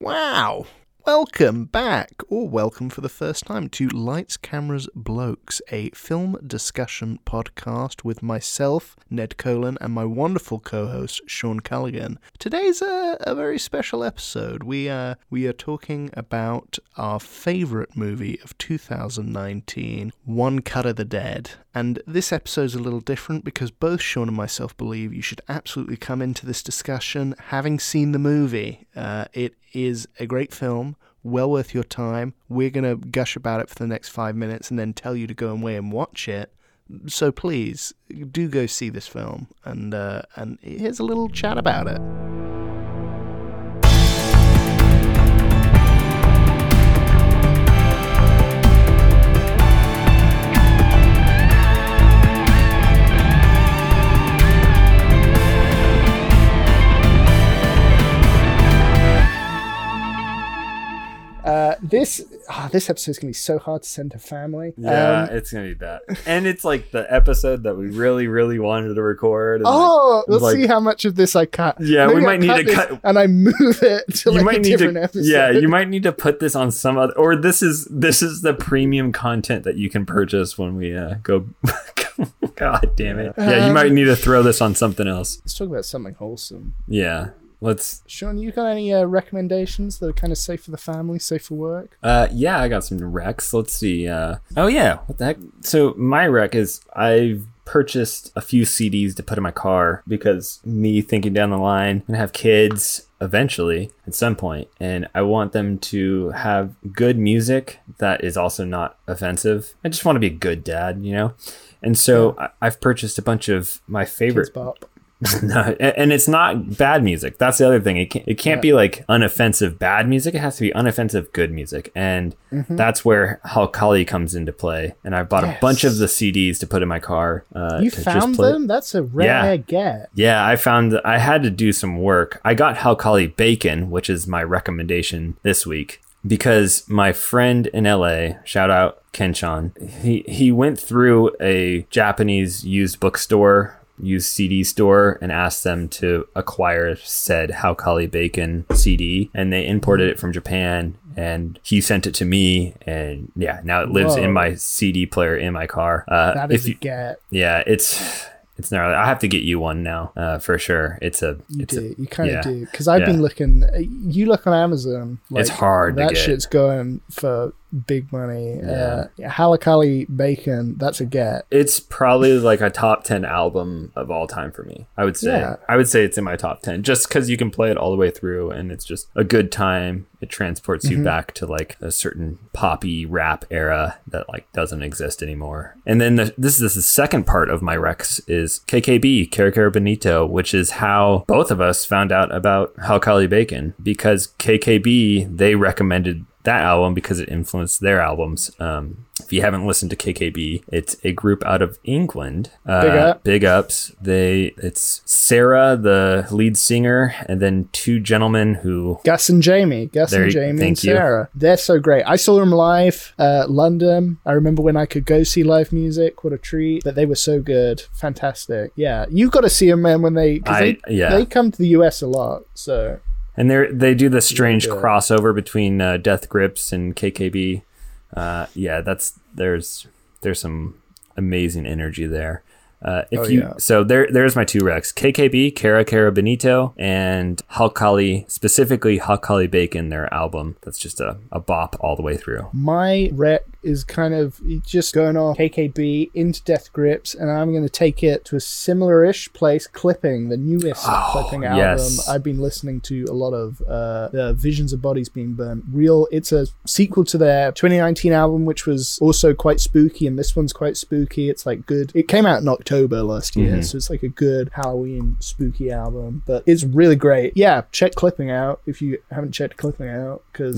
Wow. Welcome back, or welcome for the first time to Lights, Cameras, Blokes, a film discussion podcast with myself, Ned Colan, and my wonderful co-host Sean Callaghan. Today's a, a very special episode. We are we are talking about our favorite movie of 2019, One Cut of the Dead. And this episode's a little different because both Sean and myself believe you should absolutely come into this discussion having seen the movie. Uh, it is a great film, well worth your time. We're going to gush about it for the next five minutes and then tell you to go away and watch it. So please do go see this film, and uh, and here's a little chat about it. This ah, this is gonna be so hard to send to family. Yeah, Um, it's gonna be bad. And it's like the episode that we really, really wanted to record. and, like, oh, let's like- see how much of this I cut. Yeah, we Maybe I might need to cut- and I move it to like a different to, episode. yeah, you might need to put this on some other, or this is this is the premium content that you can purchase when we uh, go. God damn it! Yeah, you Um, might need to throw this on something else. Let's talk about something wholesome. Yeah, let's. Sean, you got any uh, recommendations that are kind of safe for the family, safe for work? Uh, yeah, I got some recs. Let's see. Uh, oh yeah, what the heck? So my rec is I've purchased a few CDs to put in my car because me thinking down the line and have kids eventually at some point and I want them to have good music that is also not offensive. I just want to be a good dad, you know? And so I I've purchased a bunch of my favorite Kidz Bop. no, and it's not bad music. That's the other thing. It can't, it can't be like unoffensive bad music. It has to be unoffensive good music, and Mm-hmm. that's where Halcali comes into play. And I bought a bunch of the CDs to put in my car. Uh, You found them? That's a rare Yeah. get. Yeah, I found I had to do some work. I got Halcali Bacon, which is my recommendation this week, because my friend in LA, shout out Kenshan, he, he went through a Japanese used bookstore, used CD store, and asked them to acquire said Halcali Bacon CD, and they imported it from Japan. And he sent it to me, and yeah, now it lives Whoa. in my CD player in my car. Uh, That if is you, a get. yeah, it's it's gnarly. I have to get you one now, uh, for sure. It's a You it's do. a, you kind of yeah. do. Because I've Yeah. been looking. uh, You look on Amazon. It's hard to That shit's going for big money. Yeah. Uh, Halcali Bacon. That's a get. it's probably like a top 10 album of all time for me. I would say. Yeah. I would say it's in my top 10 just cuz you can play it all the way through and it's just a good time. It transports Mm-hmm. you back to like a certain poppy rap era that like doesn't exist anymore. And then the, this is the second part of my Rex is KKB, Kero Kero Bonito, which is how both of us found out about Halcali Bacon because KKB they recommended that album because it influenced their albums. Um, if you haven't listened to KKB, it's a group out of England. Uh, Big up. Big ups. They it's Sarah, the lead singer, and then two gentlemen who Gus and Jamie. Gus and you- Jamie and thank you. Sarah. They're so great. I saw them live, uh, London. I remember when I could go see live music. What a treat. But they were so good. Fantastic. Yeah. You've got to see them, man, when they. I they, yeah, They come to the US a lot. So. And they they do the strange good. crossover between uh, Death Grips and KKB. Uh, yeah, that's there's there's some amazing energy there. Uh, if Oh, you yeah. so there there's my two Rex KKB Kero Kero Bonito and Halcali specifically Halcali Bacon their album that's just a, a bop all the way through. My rec is kind of just going off KKB into Death Grips, and I'm going to take it to a similar-ish place. Clipping, the newest Clipping album. Oh, yes. I've been listening to a lot of uh, the Visions of Bodies Being Burnt. Real, it's a sequel to their 2019 album, which was also quite spooky, and this one's quite spooky. It's like good. It came out in October last year, Mhm. so it's like a good Halloween spooky album, but it's really great. Yeah, check Clipping out if you haven't checked Clipping out because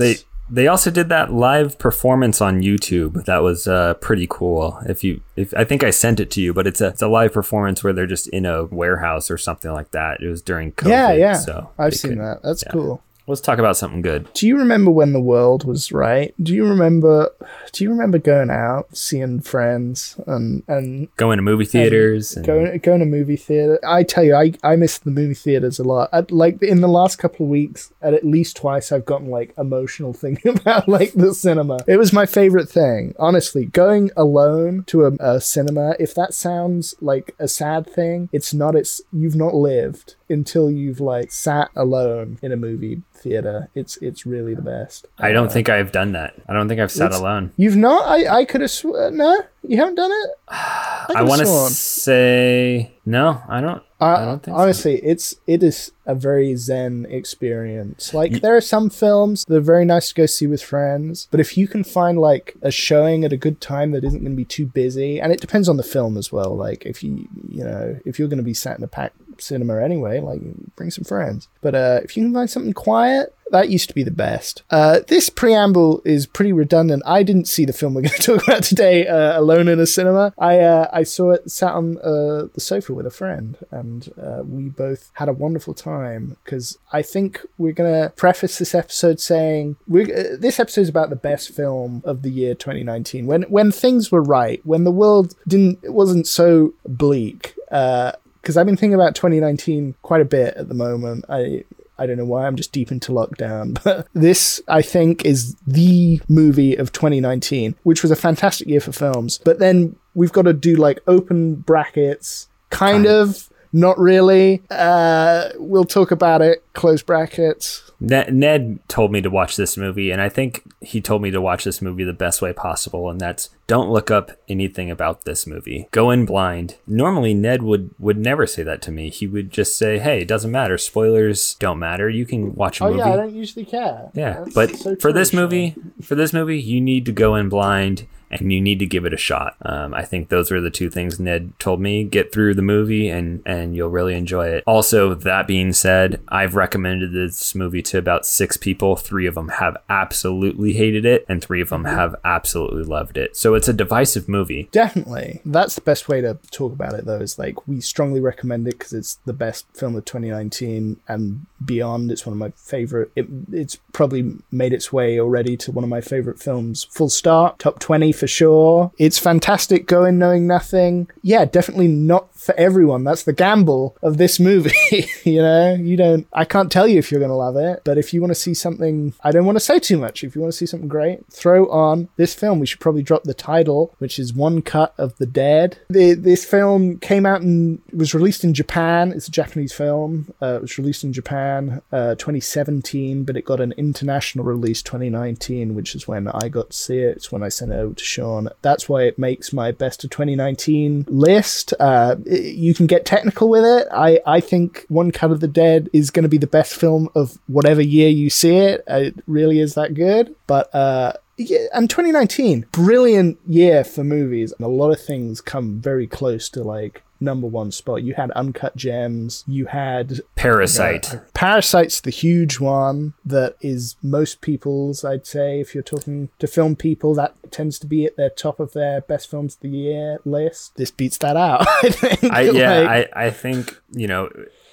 They also did that live performance on YouTube that was uh, pretty cool. If you if I think I sent it to you, but it's a it's a live performance where they're just in a warehouse or something like that. It was during COVID. Yeah, yeah. So I've seen could- that. That's yeah. cool. Let's talk about something good. Do you remember when the world was right? Do you remember? Do you remember going out, seeing friends, and and Going to movie theaters. and- going going to movie theater? I tell you, I I miss the movie theaters a lot. Like in the last couple of weeks, at at least twice, I've gotten like emotional thinking about like the cinema. It was my favorite thing, honestly. Going alone to a, a cinema, if that sounds like a sad thing, it's not. It's you've not lived until you've like sat alone in a movie theater. It's it's really the best. I don't uh, think I've done that. I don't think I've sat alone. You've not? I I could have sworn. No, you haven't done it. I could've want to say no. I don't. I don't think so. honestly, it's it is a very zen experience. Like there are some films that are very nice to go see with friends, but if you can find like a showing at a good time that isn't going to be too busy, and it depends on the film as well. Like if you you know if you're going to be sat in a packed cinema anyway, like bring some friends. But uh, if you can find something quiet. That used to be the best. Uh, this preamble is pretty redundant. I didn't see the film we're going to talk about today uh, alone in a cinema. I uh, I saw it sat on uh, the sofa with a friend, and uh, we both had a wonderful time. Because I think we're going to preface this episode saying we uh, this episode is about the best film of the year 2019. When when things were right, when the world didn't it wasn't so bleak. Because I've been thinking about 2019 quite a bit at the moment. I I don't know why I'm just deep into lockdown, but this I think is the movie of 2019, which was a fantastic year for films. But then we've got to do like open brackets, kind, Kind. of, not really. Uh, we'll talk about it. Close brackets. Ned, Ned told me to watch this movie, and I think he told me to watch this movie the best way possible, and that's don't look up anything about this movie. Go in blind. Normally, Ned would would never say that to me. He would just say, "Hey, it doesn't matter. Spoilers don't matter. You can watch a Oh movie." yeah, I don't usually care. Yeah, That's but so for this movie, for this movie, you need to go in blind and you need to give it a shot. Um, I think those were the two things Ned told me. Get through the movie and and you'll really enjoy it. Also, that being said, I've recommended this movie to about six people. Three of them have absolutely hated it, and three of them have absolutely loved it. So it's a divisive movie. Definitely. That's the best way to talk about it, though, is like we strongly recommend it because it's the best film of 2019 and beyond. It's one of my favorite. It, it's probably made its way already to one of my favorite films, full start, top 20 for sure. It's fantastic going knowing nothing. Yeah, definitely not for everyone. That's the gamble of this movie. you know, you don't, I can't tell you if you're going to love it, but if you want to see something, I don't want to say too much. If you want to see something great, throw on this film. We should probably drop the title, which is One Cut of the Dead. The, this film came out and was released in Japan. It's a Japanese film. Uh, it was released in Japan uh, 2017, but it got an international release 2019, which is when I got to see it. It's when I sent it over to Sean. That's why it makes my best of 2019 list. Uh, i- you can get technical with it. I, I think One Cut of the Dead is going to be the best film of whatever year you see it. Uh, It really is that good. But uh, yeah, and 2019, brilliant year for movies. And a lot of things come very close to like number one spot. You had Uncut Gems. You had Parasite. Uh, Parasite's the huge one that is most people's, I'd say, if you're talking to film people, that tends to be at their top of their best films of the year list. This beats that out, I think. I yeah, Like, I, I think you know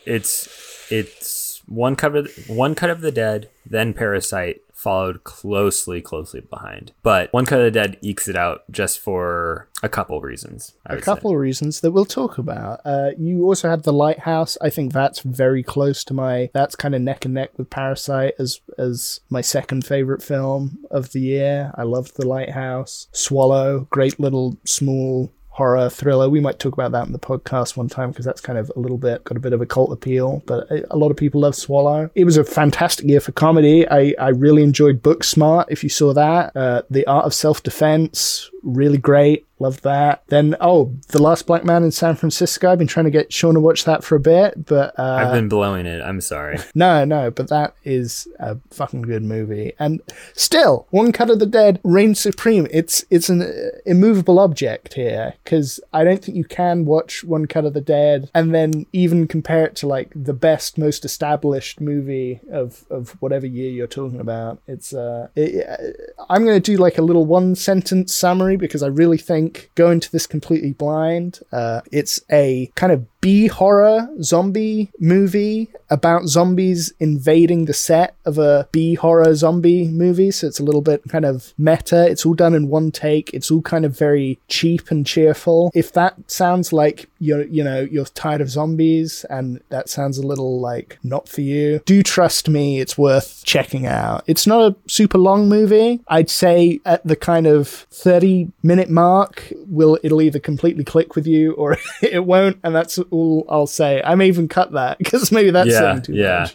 it's it's one cut of one cut of the dead, then Parasite followed closely, closely behind. But one cut of the dead ekes it out just for a couple reasons. I a couple of reasons that we'll talk about. Uh, you also had The Lighthouse. I think that's very close to my. That's kind of neck and neck with Parasite as as my second favorite film of the year. I loved The Lighthouse. Swallow, great little small horror thriller. We might talk about that in the podcast one time because that's kind of a little bit got a bit of a cult appeal. But a, a lot of people love Swallow. It was a fantastic year for comedy. I I really enjoyed Booksmart. If you saw that, uh, The Art of Self Defense, really great. Love that. Then, oh, The Last Black Man in San Francisco. I've been trying to get Sean to watch that for a bit, but uh, I've been blowing it. I'm sorry. no, no, but that is a fucking good movie. And still, One Cut of the Dead reigns supreme. It's it's an uh, immovable object here because I don't think you can watch One Cut of the Dead and then even compare it to like the best, most established movie of of whatever year you're talking about. It's uh, it, I'm going to do like a little one sentence summary because I really think going to this completely blind, uh, it's a kind of B horror zombie movie about zombies invading the set of a B horror zombie movie. So it's a little bit kind of meta. It's all done in one take. It's all kind of very cheap and cheerful. If that sounds like you're, you know, you're tired of zombies and that sounds a little like not for you, do trust me. It's worth checking out. It's not a super long movie. I'd say at the kind of 30 minute mark, will it'll either completely click with you or it won't. And that's all I'll say. I may even cut that because maybe that's Yeah, um, too yeah. much.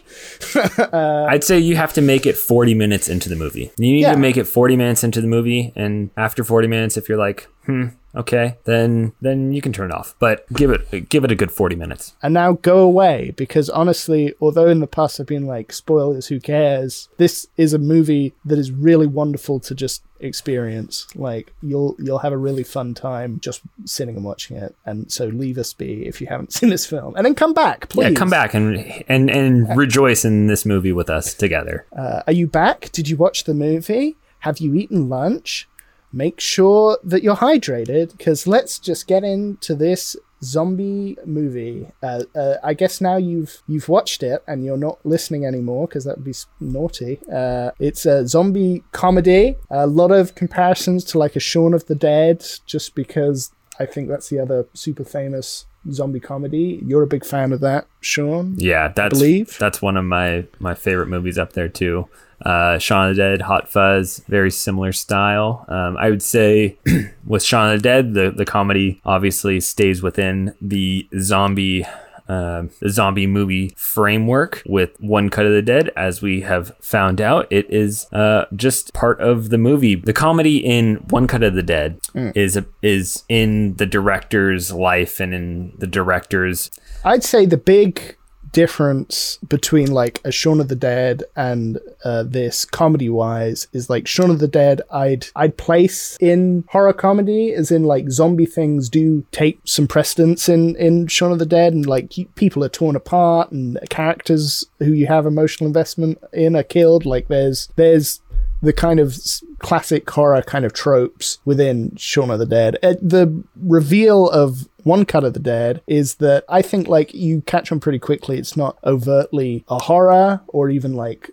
Uh, I'd say you have to make it 40 minutes into the movie. You need Yeah. to make it 40 minutes into the movie, and after 40 minutes, if you're like, hmm, okay, then then you can turn it off. But give it give it a good 40 minutes. and now go away because honestly, although in the past I've been like, spoilers, who cares? This is a movie that is really wonderful to just experience. Like you'll you'll have a really fun time just sitting and watching it. And so leave us be if you haven't seen this film, and then come back, please. Yeah, come back and and and rejoice in this movie with us together. Uh, are you back? Did you watch the movie? Have you eaten lunch? Make sure that you're hydrated because let's just get into this zombie movie. Uh, uh, I guess now you've you've watched it and you're not listening anymore because that would be naughty. Uh, it's a zombie comedy. A lot of comparisons to like a Shaun of the Dead, just because I think that's the other super famous zombie comedy. You're a big fan of that, Sean. Yeah, that's Believe? that's one of my my favorite movies up there too. Uh, Shaun of the Dead, Hot Fuzz, very similar style. Um, I would say with Shaun of the Dead, the the comedy obviously stays within the zombie. Um, the zombie movie framework with One Cut of the Dead, as we have found out, it is uh, just part of the movie. The comedy in One Cut of the Dead is is in the director's life and in the director's I'd say the big difference between like a Shaun of the Dead and uh, this comedy wise is like Shaun of the Dead I'd I'd place in horror comedy as in like zombie things do take some precedence in in Shaun of the Dead and like people are torn apart and characters who you have emotional investment in are killed. Like there's there's the kind of classic horror kind of tropes within Shaun of the Dead. Uh, the reveal of one cut of the dead is that I think like you catch on pretty quickly. It's not overtly a horror or even like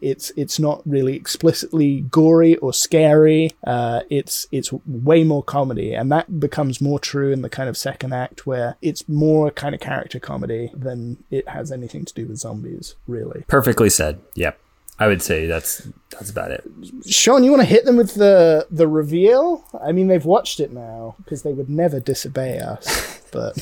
it's it's not really explicitly gory or scary. Uh, it's it's way more comedy, and that becomes more true in the kind of second act where it's more kind of character comedy than it has anything to do with zombies. Really, Perfectly said. Yep. I would say that's that's about it. Sean, you want to hit them with the the reveal? I mean, they've watched it now because they would never disobey us, but.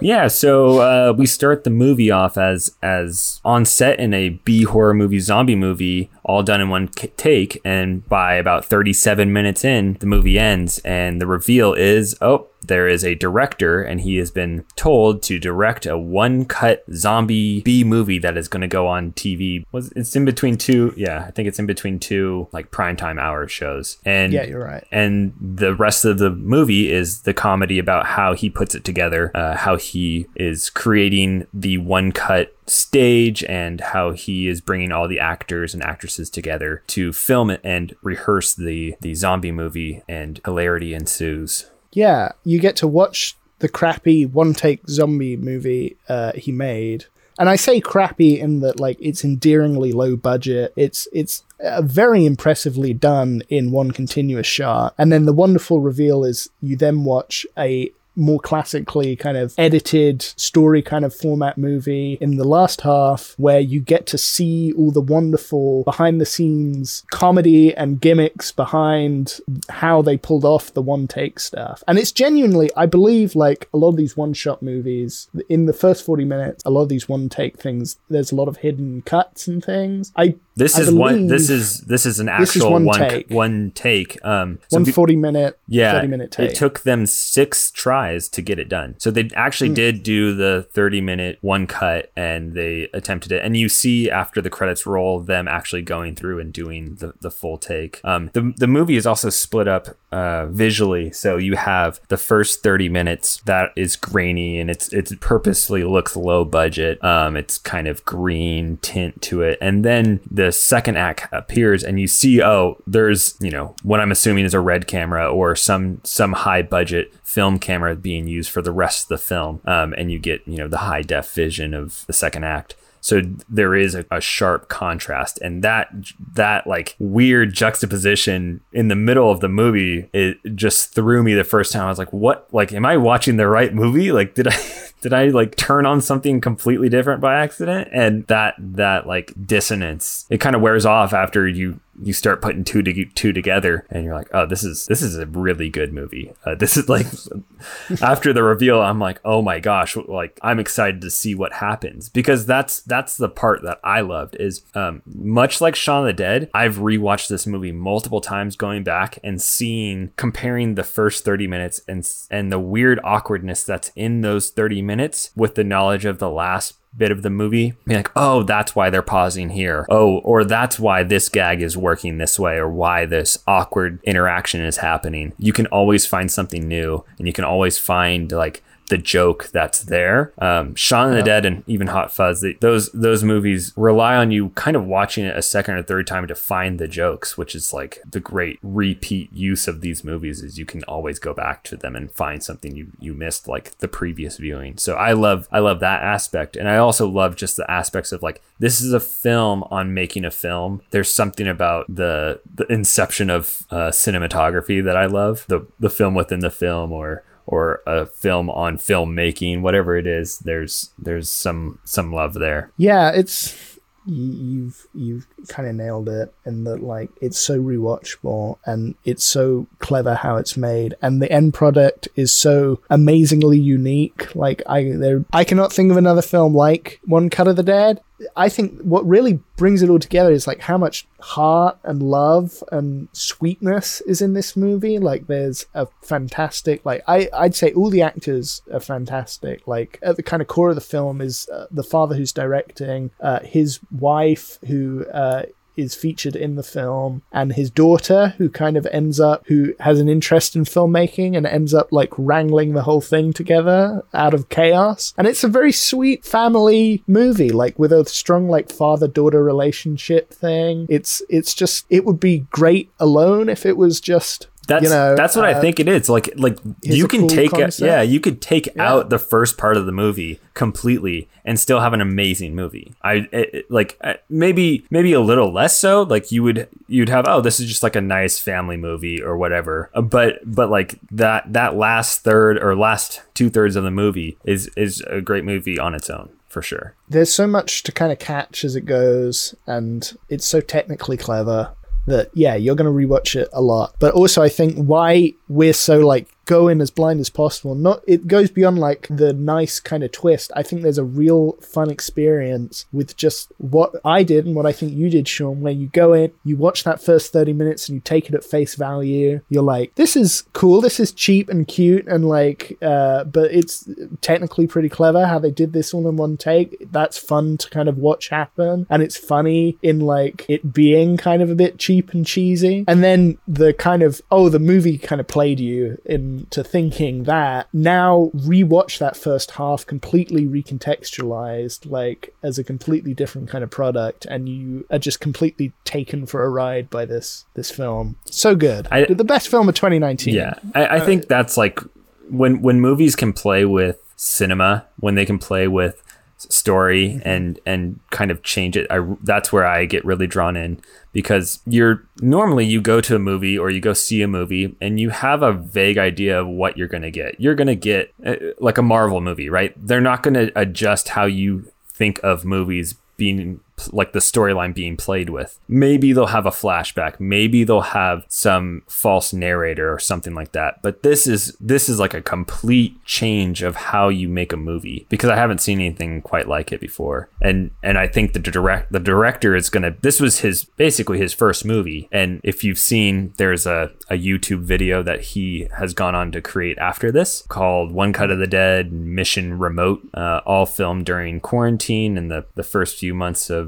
yeah, so uh, we start the movie off as as on set in a B horror movie, zombie movie, all done in one take, and by about 37 minutes in, the movie ends, and the reveal is oh, there is a director, and he has been told to direct a one cut zombie B movie that is going to go on TV. Was it's in between two? Yeah, I think it's in between two like primetime hour shows, and Yeah, you're right. and the rest of the movie is the comedy about how he puts it together, uh, how he is creating the one cut stage, and how he is bringing all the actors and actresses together to film it and rehearse the the zombie movie, and hilarity ensues. Yeah, you get to watch the crappy one take zombie movie uh, he made. And I say crappy in that like it's endearingly low budget. It's it's uh, very impressively done in one continuous shot. And then the wonderful reveal is you then watch a more classically kind of edited story kind of format movie in the last half where you get to see all the wonderful behind the scenes comedy and gimmicks behind how they pulled off the one take stuff. And it's genuinely, I believe, like a lot of these one shot movies, in the first 40 minutes, a lot of these one take things, there's a lot of hidden cuts and things. I This I is one. This is this is an this is actual one one take. one take. Um, so one 40 minute, yeah, 30 minute take. it took them six tries to get it done. So they actually Hmm. did do the thirty minute one cut, and they attempted it. And you see after the credits roll them actually going through and doing the, the full take. Um, the the movie is also split up uh, visually, so you have the first thirty minutes that is grainy and it's it's purposely looks low budget. Um, it's kind of green tint to it, and then the the second act appears and you see oh there's you know what i'm assuming is a red camera or some some high budget film camera being used for the rest of the film um, and you get you know the high def vision of the second act so there is a, a, sharp contrast, and that that like weird juxtaposition in the middle of the movie it just threw me the first time. I was like, "What? Like, am I watching the right movie? Like, did I?" did I like turn on something completely different by accident? And that that like dissonance, it kind of wears off after you you start putting two to two together and you're like oh this is this is a really good movie. Uh, this is like after the reveal i'm like oh my gosh like i'm excited to see what happens because that's that's the part that i loved is um, much like shaun the dead i've rewatched this movie multiple times going back and seeing comparing the first 30 minutes and and the weird awkwardness that's in those 30 minutes with the knowledge of the last bit of the movie be like oh that's why they're pausing here. Oh or that's why this gag is working this way or why this awkward interaction is happening. You can always find something new and you can always find like the joke that's there. Um, Shaun of the Dead and even Hot Fuzz, they, those those movies rely on you kind of watching it a second or third time to find the jokes, which is like the great repeat use of these movies is you can always go back to them and find something you you missed like the previous viewing. So I love I love that aspect, and I also love just the aspects of like this is a film on making a film. There's something about the the inception of uh, cinematography that I love the the film within the film or or a film on filmmaking, whatever it is, there's there's some some love there. Yeah, it's you've you've kind of nailed it in that like it's so rewatchable and it's so clever how it's made and the end product is so amazingly unique like i there i cannot think of another film like one cut of the dead I think what really brings it all together is like how much heart and love and sweetness is in this movie. Like there's a fantastic, like I, I'd say all the actors are fantastic. Like at the kind of core of the film is uh, the father who's directing, uh, his wife who uh, is featured in the film and his daughter who kind of ends up who has an interest in filmmaking and ends up like wrangling the whole thing together out of chaos. And it's a very sweet family movie like with a strong like father daughter relationship thing. It's it's just it would be great alone if it was just that's you know, that's what uh, I think it is. Like like you can take a, yeah, you could take yeah. out the first part of the movie completely and still have an amazing movie. I it, like maybe maybe a little less so. Like you would you'd have oh this is just like a nice family movie or whatever. Uh, but but like that that last third or last two thirds of the movie is is a great movie on its own for sure. There's so much to kind of catch as it goes, and it's so technically clever that yeah, you're going to rewatch it a lot. But also, I think why we're so like go in as blind as possible. Not it goes beyond like the nice kind of twist. I think there's a real fun experience with just what I did and what I think you did, Sean, where you go in, you watch that first 30 minutes and you take it at face value. You're like, this is cool, this is cheap and cute and like uh but it's technically pretty clever how they did this all in one take. That's fun to kind of watch happen. And it's funny in like it being kind of a bit cheap and cheesy. And then the kind of oh, the movie kind of played you in to thinking that now rewatch that first half completely recontextualized, like as a completely different kind of product, and you are just completely taken for a ride by this this film. So good, I, the best film of 2019. Yeah, I, I think uh, that's like when when movies can play with cinema, when they can play with story mm-hmm. and and kind of change it. I that's where I get really drawn in because you're normally you go to a movie or you go see a movie and you have a vague idea of what you're going to get. You're going to get uh, like a Marvel movie, right? They're not going to adjust how you think of movies being like the storyline being played with. Maybe they'll have a flashback. Maybe they'll have some false narrator or something like that. But this is this is like a complete change of how you make a movie because I haven't seen anything quite like it before. And and I think the direct the director is gonna. This was his basically his first movie. And if you've seen, there's a a YouTube video that he has gone on to create after this called One Cut of the Dead Mission Remote, uh, all filmed during quarantine and the the first few months of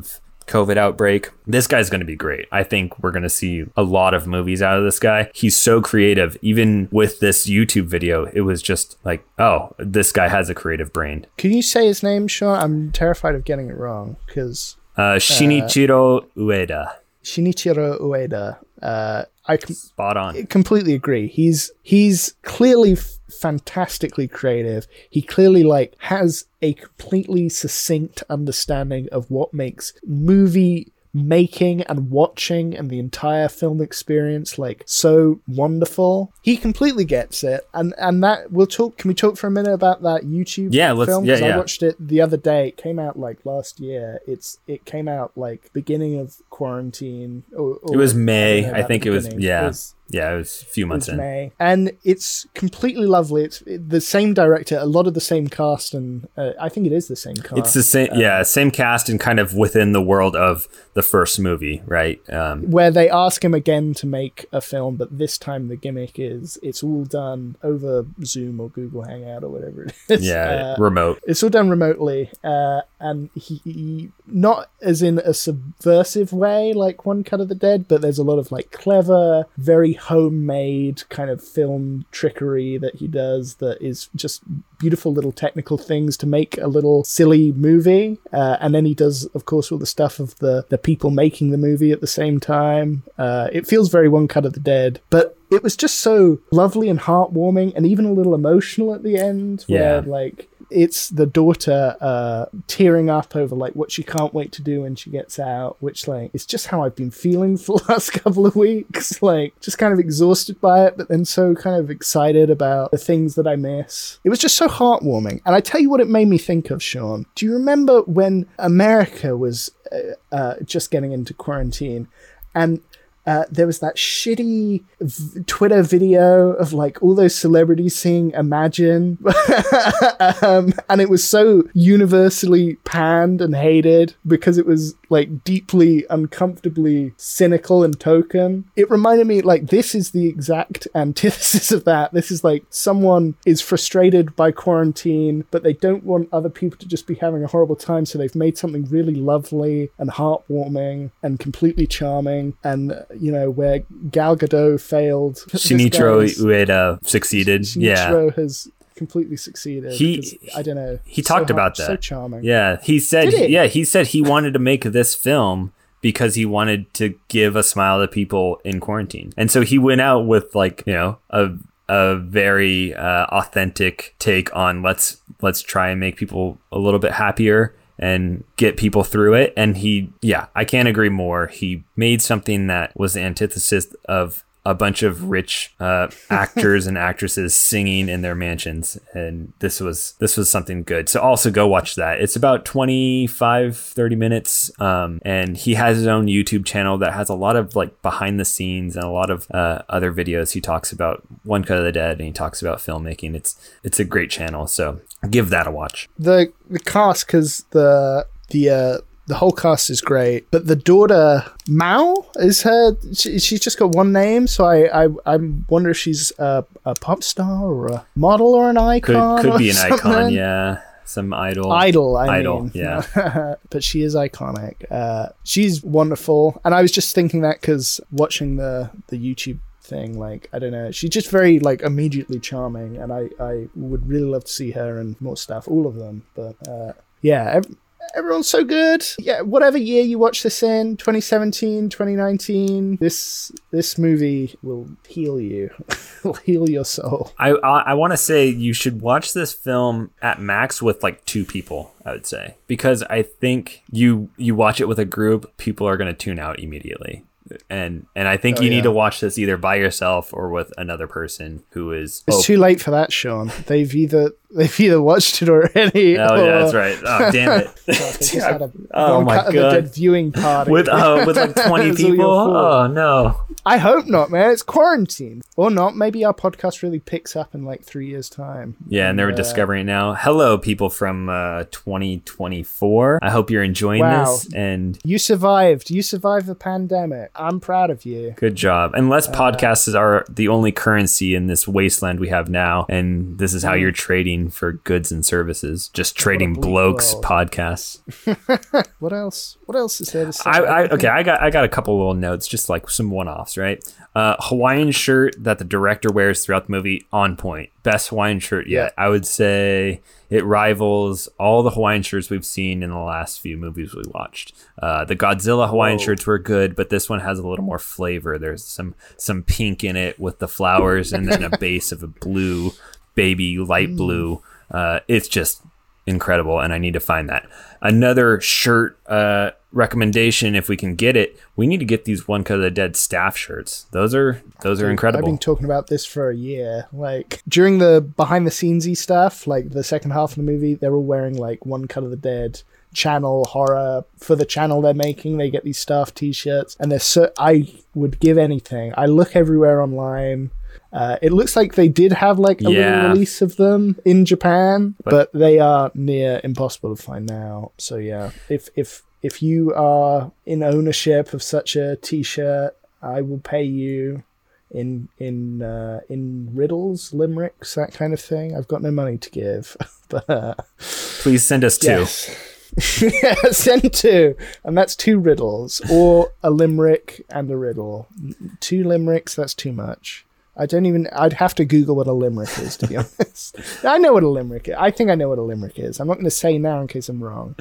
COVID outbreak. This guy's going to be great. I think we're going to see a lot of movies out of this guy. He's so creative. Even with this YouTube video, it was just like, oh, this guy has a creative brain. Can you say his name, Sean? I'm terrified of getting it wrong because Uh, Shinichiro Ueda. Shinichiro Ueda. Uh, I com- Spot on. completely agree. He's he's clearly f- fantastically creative. He clearly like has a completely succinct understanding of what makes movie making and watching and the entire film experience like so wonderful. He completely gets it. And and that we'll talk can we talk for a minute about that YouTube Yeah, let's- film? yeah, 'Cause I watched it the other day. It came out like last year. It's it came out like beginning of quarantine. Or, or It was May. don't know I think it was yeah. It was- yeah, it was a few months in. May, and it's completely lovely. It's the same director, a lot of the same cast, and uh, I think it is the same cast. It's the same, uh, yeah, same cast and kind of within the world of the first movie, right? Um, where they ask him again to make a film, but this time the gimmick is it's all done over Zoom or Google Hangout or whatever it is. yeah, Uh, remote. it's all done remotely, uh, and he, he not as in a subversive way like One Cut of the Dead, but there's a lot of like clever, very homemade kind of film trickery that he does that is just beautiful little technical things to make a little silly movie. Uh, and then he does, of course, all the stuff of the the people making the movie at the same time. Uh, it feels very One Cut of the Dead, but. It was just so lovely and heartwarming, and even a little emotional at the end. Where Yeah. like it's the daughter uh tearing up over like what she can't wait to do when she gets out which like it's just how i've been feeling for the last couple of weeks like just kind of exhausted by it but then so kind of excited about the things that i miss. It was just so heartwarming. And i tell you what it made me think of sean. Do you remember when america was uh, uh, just getting into quarantine? And uh, there was that shitty v- Twitter video of like all those celebrities singing Imagine. um, and it was so universally panned and hated because it was like deeply uncomfortably cynical and token. It reminded me like this is the exact antithesis of that. This is like someone is frustrated by quarantine, but they don't want other people to just be having a horrible time, so they've made something really lovely and heartwarming and completely charming. And you know where Gal Gadot failed, Shinichiro Ueda succeeded. yeah. Shinichiro has completely succeeded. He- I don't know. he so talked about So that. charming. Yeah, he said. He? Yeah, he said he wanted to make this film because he wanted to give a smile to people in quarantine, and so he went out with like you know a a very uh, authentic take on let's let's try and make people a little bit happier and get people through it. And he yeah i can't agree more. He made something that was the antithesis of a bunch of rich uh, actors and actresses singing in their mansions. And this was this was something good. So also go watch that. It's about 25 30 minutes. Um, and he has his own youtube channel that has a lot of like behind the scenes and a lot of uh, other videos. He talks about one cut of the dead and he talks about filmmaking. It's it's a great channel. So give that a watch. The the cost because the the uh the whole cast is great but the daughter mao is her she, she's just got one name so i i i wonder if she's a, a pop star or a model or an icon could or be an icon yeah. Some idol. Idol i Idol, mean. yeah. but she is iconic. Uh she's wonderful. And i was just thinking that because watching the the youtube thing like i don't know she's just very like immediately charming and i i would really love to see her and more stuff all of them. But uh yeah everyone's so good yeah whatever year you watch this in 2017 2019 this this movie will heal you will heal your soul I I, I want to say you should watch this film at max with like two people. I would say because I think you you watch it with a group, people are going to tune out immediately. And and I think Oh, you yeah. need to watch this either by yourself or with another person who is. it's oh, too late for that sean they've either they've either watched it already oh, yeah, that's right. Oh damn it! They just a Oh, one my cut of God. dead viewing party with uh, with like twenty It's all your people. Oh no! I hope not, man. It's quarantine or not. Maybe our podcast really picks up in like three years' time. Yeah, and they're uh, discovering it now. Hello, people from uh, 2024. I hope you're enjoying Wow. this and You survived. You survived the pandemic. I'm proud of you. Good job. Uh, Unless podcasts are the only currency in this wasteland we have now, and this is how Mm. you're trading for goods and services, just trading blokes world. podcasts. What else? What else is there to say? I, I okay, I got I got a couple little notes, just like some one offs, right? Uh, Hawaiian shirt that the director wears throughout the movie, on point. Best Hawaiian shirt yet. I would say it rivals all the Hawaiian shirts we've seen in the last few movies we watched. Uh, the Godzilla Hawaiian Whoa. shirts were good, but this one has a little more flavor. There's some some pink in it with the flowers, and then a base of a blue, baby light blue. Uh, it's just incredible and i need to find that another shirt uh recommendation if we can get it we need to get these one cut of the dead staff shirts those are those are incredible. I've been talking about this for a year. Like during the behind the scenesy stuff, like the second half of the movie, they're all wearing like one cut of the dead channel horror for the channel they're making. They get these staff t-shirts, and they're so. I would give anything. I look everywhere online. Uh, it looks like they did have like a Yeah. little release of them in Japan, but, they are near impossible to find now. So yeah, if if if you are in ownership of such a T-shirt, I will pay you in in uh, in riddles, limericks, that kind of thing. I've got no money to give, but uh, please send us two yes. yeah, send two, and that's two riddles or a limerick and a riddle. Two limericks, that's too much. I don't even. I'd have to Google what a limerick is to be honest. I know what a limerick is. I think I know what a limerick is. I'm not going to say now in case I'm wrong.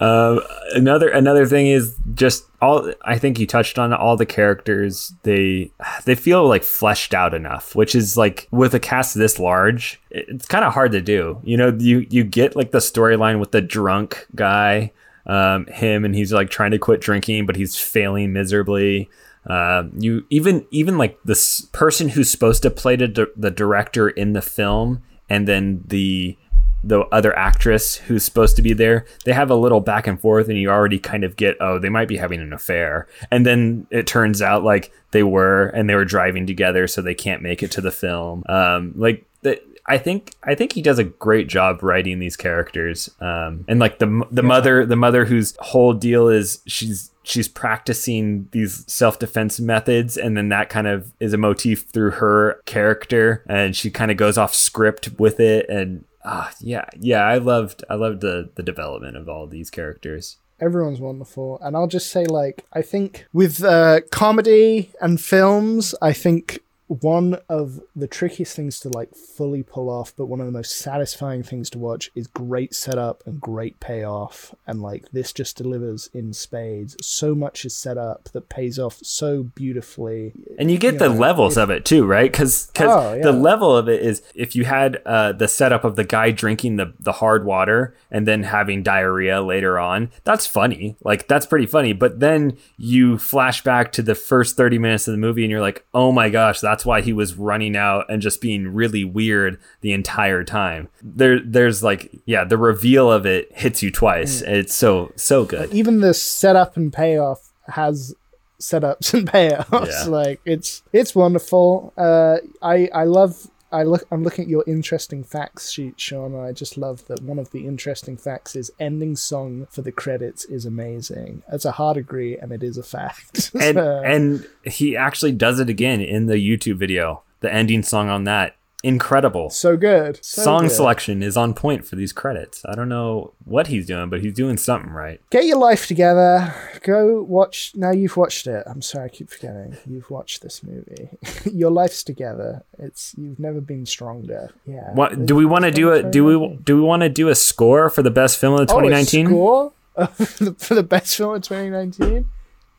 Uh, another another thing is just all I think you touched on all the characters they they feel like fleshed out enough which is like with a cast this large it's kind of hard to do you know you you get like the storyline with the drunk guy um him and he's like trying to quit drinking but he's failing miserably um, you even even like this person who's supposed to play the, di- the director in the film and then the the other actress who's supposed to be there, they have a little back and forth, and you already kind of get, oh, they might be having an affair. And then it turns out like they were, and they were driving together, so they can't make it to the film. Um, like the, I think I think he does a great job writing these characters. Um, and like the the mother, the mother whose whole deal is she's she's practicing these self defense methods, and then that kind of is a motif through her character, and she kind of goes off script with it, and ah, yeah, yeah, I loved I loved the the development of all these characters. Everyone's wonderful, and I'll just say, like, I think with uh, comedy and films, I think one of the trickiest things to like fully pull off, but one of the most satisfying things to watch is great setup and great payoff. And like this just delivers in spades. So much is set up that pays off so beautifully. And you get You the know, levels of it too, right? Because Oh, yeah. the level of it is if you had uh, the setup of the guy drinking the, the hard water and then having diarrhea later on, that's funny. Like, that's pretty funny. But then you flash back to the first 30 minutes of the movie and you're like, oh my gosh, that's why he was running out and just being really weird the entire time. There, There's like, yeah, the reveal of it hits you twice. Mm. It's so, so good. even the setup and payoff has setups and payoffs. Yeah. Like it's it's wonderful. Uh, I I love. I look. I'm looking at your interesting facts sheet, Sean, and I just love that one of the interesting facts is ending song for the credits is amazing. It's a hard agree, and it is a fact. and and he actually does it again in the YouTube video. The ending song on that, incredible. so good. So Song good. selection is on point for these credits. I don't know what he's doing, but he's doing something right. Get your life together. Go watch. Now you've watched it. I'm sorry, I keep forgetting. You've watched this movie. your life's together. It's you've never been stronger. Yeah. What do we want to do? A do we do we want to do a score for the best film of Oh, 2019? score for the, for the best film of 2019.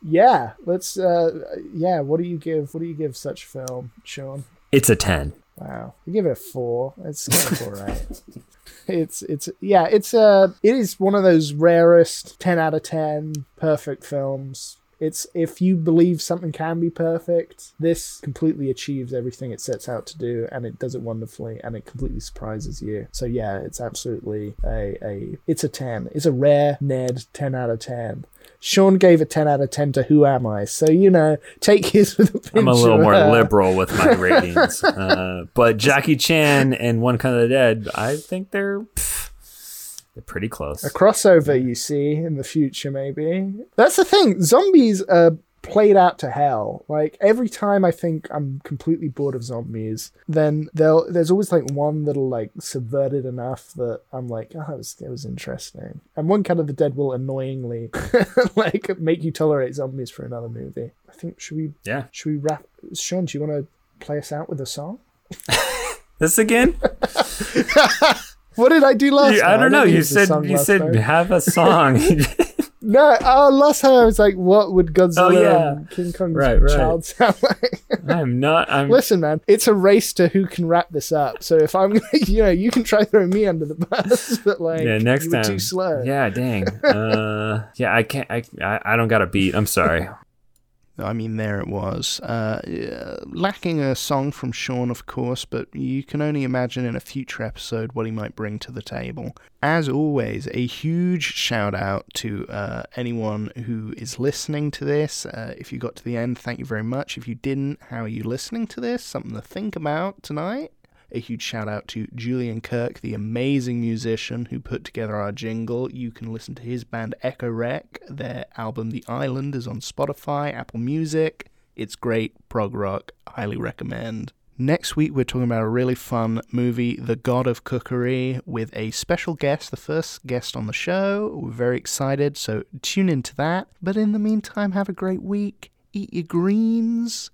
Yeah, let's. uh Yeah, what do you give? What do you give such a film, Sean? it's a ten. Wow, you give it a four. It's kind of all right. It's it's yeah. It's uh it is one of those rarest ten out of ten perfect films. It's if you believe something can be perfect, this completely achieves everything it sets out to do, and it does it wonderfully, and it completely surprises you. So yeah, it's absolutely a a it's a ten. It's a rare Ned ten out of ten. Sean gave a ten out of ten to Who Am I? So you know, take his with a pinch I'm a little more uh, liberal with my ratings, uh, but Jackie Chan and One Kind of the Dead, I think they're pff, they're pretty close. a crossover you see in the future maybe that's the thing zombies are played out to hell. Like every time I think I'm completely bored of zombies, then they'll there's always like one that'll like subvert it enough that I'm like, oh, it was, it was interesting. And one kind of the dead will annoyingly like make you tolerate zombies for another movie. I think should we Yeah. should we wrap Sean, do you want to play us out with a song? This again? What did I do last You- time? I don't know. it You said you said have a song. No, oh, last time I was like, what would Godzilla Oh, yeah. and King Kong's Right, right. child sound like? I'm not. I'm. Listen, man, it's a race to who can wrap this up. So if I'm, you know, you can try throwing me under the bus, but like, yeah, next time. too slow. Yeah, dang. Uh, yeah, I can't. I, I I don't got a beat. I'm sorry. I mean, there it was. Uh, lacking a song from Sean, of course, but you can only imagine in a future episode what he might bring to the table. As always, a huge shout out to uh, anyone who is listening to this. Uh, if you got to the end, thank you very much. If you didn't, how are you listening to this? Something to think about tonight. A huge shout out to Julian Kirk, the amazing musician who put together our jingle. You can listen to his band Echo Rec. Their album The Island is on Spotify, Apple Music. It's great prog rock. Highly recommend. Next week, we're talking about a really fun movie, The God of Cookery, with a special guest, the first guest on the show. We're very excited, so tune into that. But in the meantime, have a great week. Eat your greens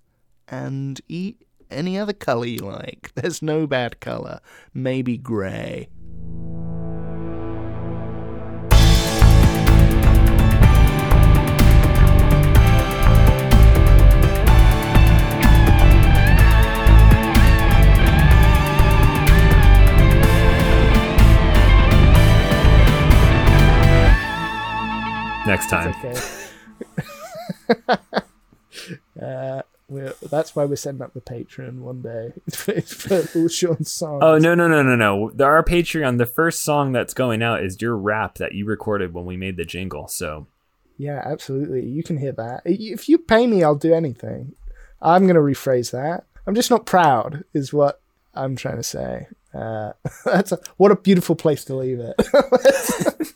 and eat any other color you like. There's no bad color. Maybe gray. Next time. okay. uh, we're, that's why we're setting up the Patreon one day for, for all Sean's songs. Oh no no no no no! Our Patreon, the first song that's going out is your rap that you recorded when we made the jingle. So Yeah, absolutely. You can hear that. If you pay me, I'll do anything. I'm going to rephrase that. I'm just not proud, is what I'm trying to say. Uh, that's a, what a beautiful place to leave it.